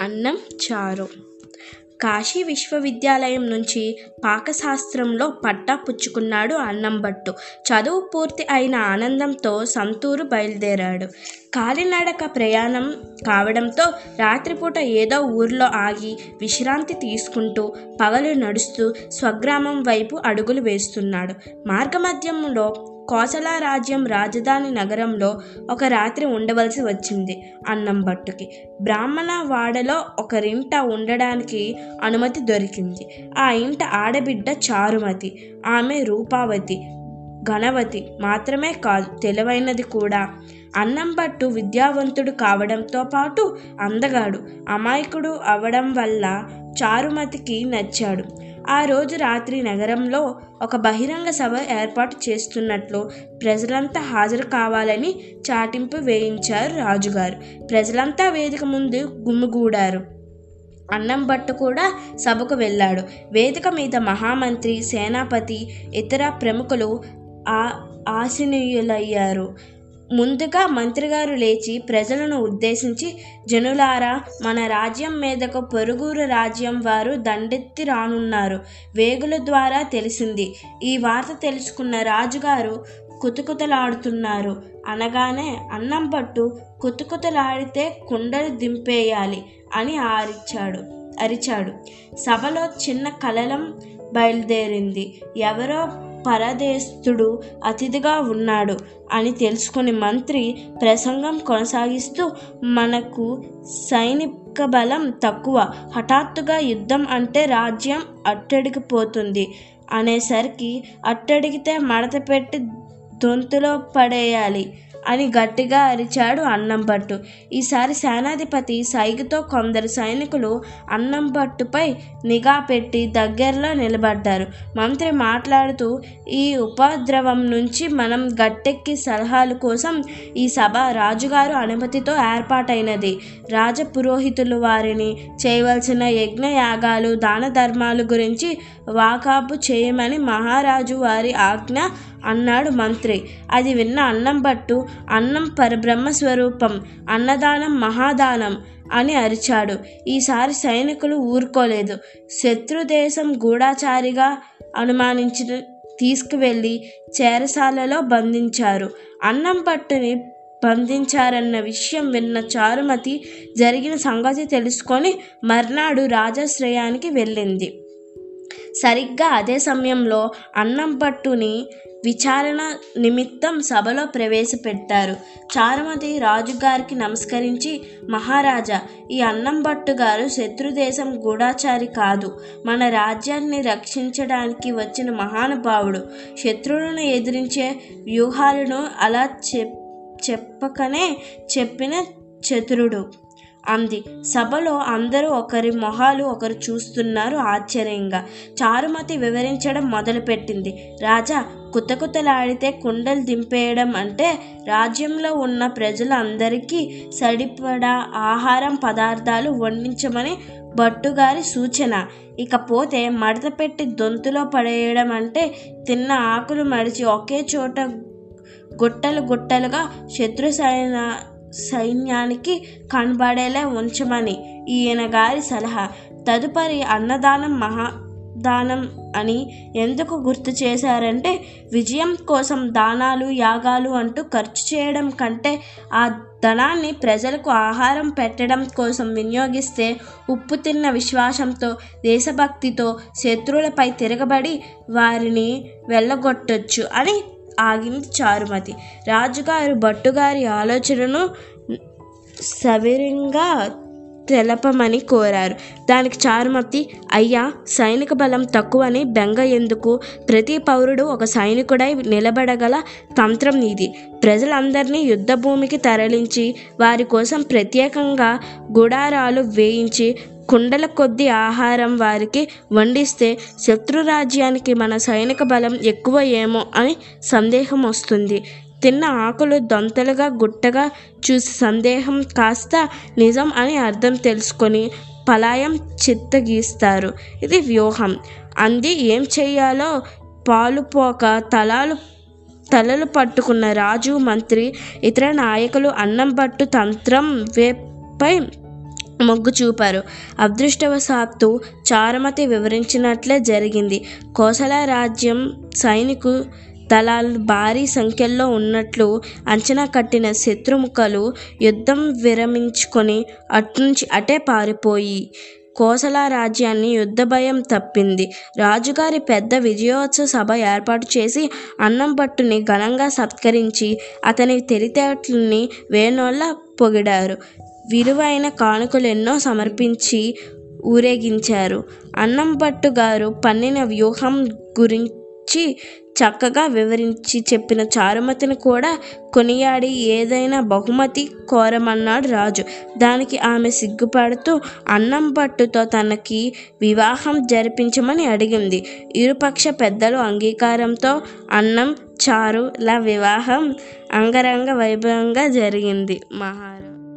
అన్నం చారు. కాశీ విశ్వవిద్యాలయం నుంచి పాకశాస్త్రంలో పట్టా పుచ్చుకున్నాడు అన్నంభట్టు చదువు పూర్తి అయిన ఆనందంతో సంతూరు బయలుదేరాడు. కాలినడక ప్రయాణం కావడంతో రాత్రిపూట ఏదో ఊర్లో ఆగి విశ్రాంతి తీసుకుంటూ పగలు నడుస్తూ స్వగ్రామం వైపు అడుగులు వేస్తున్నాడు. మార్గమధ్యంలో కోసల రాజ్యం రాజధాని నగరంలో ఒక రాత్రి ఉండవలసి వచ్చింది. అన్నం భట్టుకి బ్రాహ్మణ వాడలో ఒకరింట ఉండడానికి అనుమతి దొరికింది. ఆ ఇంట ఆడబిడ్డ చారుమతి. ఆమె రూపావతి. ఘనవతి. మాత్రమే కాదు తెలివైనది కూడా. అన్నంభట్టు విద్యావంతుడు కావడంతో పాటు అందగాడు. అమాయకుడు అవడం వల్ల చారుమతికి నచ్చాడు. ఆ రోజు రాత్రి నగరంలో ఒక బహిరంగ సభ ఏర్పాటు చేస్తున్నట్లు ప్రజలంతా హాజరు కావాలని చాటింపు వేయించారు రాజుగారు. ప్రజలంతా వేదిక ముందు గుమ్మిగూడారు అన్నం భట్టు కూడా సభకు వెళ్ళాడు. వేదిక మీద మహామంత్రి సేనాపతి ఇతర ప్రముఖులు ఆ ఆశనీయులయ్యారు. ముందుగా మంత్రిగారు లేచి ప్రజలను ఉద్దేశించి జనులారా మన రాజ్యం మీదకు పొరుగురు రాజ్యం వారు దండెత్తి రానున్నారు. వేగుల ద్వారా తెలిసింది. ఈ వార్త తెలుసుకున్న రాజుగారు కుతుకుతలాడుతున్నారు. అనగానే అన్నం పట్టు కుతుకుతలాడితే కుండలు దింపేయాలి అని ఆరిచ్చాడు. అరిచాడు. సభలో చిన్న కలలం బయలుదేరింది. ఎవరో పరదేశుడు అతిథిగా ఉన్నాడు అని తెలుసుకుని మంత్రి ప్రసంగం కొనసాగిస్తూ మనకు సైనిక బలం తక్కువ హఠాత్తుగా యుద్ధం అంటే రాజ్యం అట్టడిగిపోతుంది అనేసరికి అట్టడిగితే మడత పెట్టి దొంతులో పడేయాలి. అని గట్టిగా అరిచాడు అన్నంపట్టు. ఈసారి సేనాధిపతి సైగుతో కొందరు సైనికులు అన్నంపట్టుపై నిఘా పెట్టి దగ్గరలో నిలబడ్డారు. మంత్రి మాట్లాడుతూ ఈ ఉపద్రవం నుంచి మనం గట్టెక్కి సలహాల కోసం ఈ సభ రాజుగారు అనుమతితో ఏర్పాటైనది. రాజపురోహితులు వారిని చేయవలసిన యజ్ఞయాగాలు దాన ధర్మాలు గురించి వాకాపు చేయమని మహారాజు వారి ఆజ్ఞ అన్నాడు మంత్రి. అది విన్న అన్నం భట్టు అన్నం పరబ్రహ్మ స్వరూపం అన్నదానం మహాదానం అని అరిచాడు. ఈసారి సైనికులు ఊరుకోలేదు. శత్రుదేశం గూఢాచారిగా అనుమానించిన తీసుకువెళ్ళి చేరసాలలో బంధించారు. అన్నం పట్టుని బంధించారన్న విషయం విన్న చారుమతి జరిగిన సంగతి తెలుసుకొని మర్నాడు రాజాశ్రయానికి వెళ్ళింది. సరిగ్గా అదే సమయంలో అన్నం పట్టుని విచారణ నిమిత్తం సభలో ప్రవేశపెట్టారు. చారుమతి రాజుగారికి నమస్కరించి మహారాజా ఈ అన్నం భట్టు గారు శత్రుదేశం గూఢాచారి కాదు. మన రాజ్యాన్ని రక్షించడానికి వచ్చిన మహానుభావుడు. శత్రువులను ఎదిరించే వ్యూహాలను అలా చెప్ చెప్పకనే చెప్పిన చతురుడు. అంది. సభలో అందరూ ఒకరి మొహాలు ఒకరు చూస్తున్నారు ఆశ్చర్యంగా. చారుమతి వివరించడం మొదలుపెట్టింది. రాజా కుతకుతలాడితే కుండలు దింపేయడం అంటే రాజ్యంలో ఉన్న ప్రజలందరికీ సరిపడా ఆహారం పదార్థాలు వండించమని భట్టుగారి సూచన. ఇకపోతే మడత పెట్టి దొంతులో పడేయడం అంటే తిన్న ఆకులు మడిచి ఒకే చోట గుట్టలు గుట్టలుగా శత్రు సైన సైన్యానికి కనబడేలా ఉంచమని ఈయన గారి సలహా. తదుపరి అన్నదానం మహాదానం అని ఎందుకు గుర్తు చేశారంటే విజయం కోసం దానాలు యాగాలు అంటూ ఖర్చు చేయడం కంటే ఆ ధనాన్ని ప్రజలకు ఆహారం పెట్టడం కోసం వినియోగిస్తే ఉప్పు తిన్న విశ్వాసంతో దేశభక్తితో శత్రువులపై తిరగబడి వారిని వెళ్ళగొట్టొచ్చు అని ఆగింది చారుమతి. రాజుగారు భట్టుగారి ఆలోచనను సవిరంగా తెలపమని కోరారు. దానికి చారుమతి అయ్యా సైనిక బలం తక్కువని బెంగ ఎందుకు? ప్రతి పౌరుడు ఒక సైనికుడై నిలబడగల తంత్రం ఇది. ప్రజలందరినీ యుద్ధ భూమికి తరలించి వారి కోసం ప్రత్యేకంగా గుడారాలు వేయించి కుండల కొద్ది ఆహారం వారికి వండిస్తే శత్రురాజ్యానికి మన సైనిక బలం ఎక్కువ ఏమో అని సందేహం వస్తుంది. తిన్న ఆకులు దొంతలుగా గుట్టగా చూసి సందేహం కాస్త నిజం అని అర్థం తెలుసుకొని పలాయం చిత్తగీస్తారు. ఇది వ్యూహం. అంది ఏం చేయాలో పాలుపోక తలాలు తలలు పట్టుకున్న రాజు మంత్రి ఇతర నాయకులు అన్నం పట్టు తంత్రం వేపై మొగ్గు చూపారు. అదృష్టవశాత్తు చారుమతి వివరించినట్లే జరిగింది. కోసల రాజ్యం సైనికు దళాలు భారీ సంఖ్యలో ఉన్నట్లు అంచనా కట్టిన శత్రుముఖలు యుద్ధం విరమించుకొని అట్నుంచి అటే పారిపోయి కోసల రాజ్యాన్ని యుద్ధ భయం తప్పింది. రాజుగారి పెద్ద విజయోత్సవ సభ ఏర్పాటు చేసి అన్నం పట్టుని ఘనంగా సత్కరించి అతని తెలితేటల్ని వేణోళ్ళ పొగిడారు. విలువైన కానుకలు ఎన్నో సమర్పించి ఊరేగించారు. అన్నంపట్టు గారు పన్నిన వ్యూహం గురించి చక్కగా వివరించి చెప్పిన చారుమతిని కూడా కొనియాడి ఏదైనా బహుమతి కోరమన్నాడు రాజు. దానికి ఆమె సిగ్గుపడుతూ అన్నం పట్టుతో తనకి వివాహం జరిపించమని అడిగింది. ఇరుపక్ష పెద్దలు అంగీకారంతో అన్నం చారుల వివాహం అంగరంగ వైభవంగా జరిగింది. మహారాజు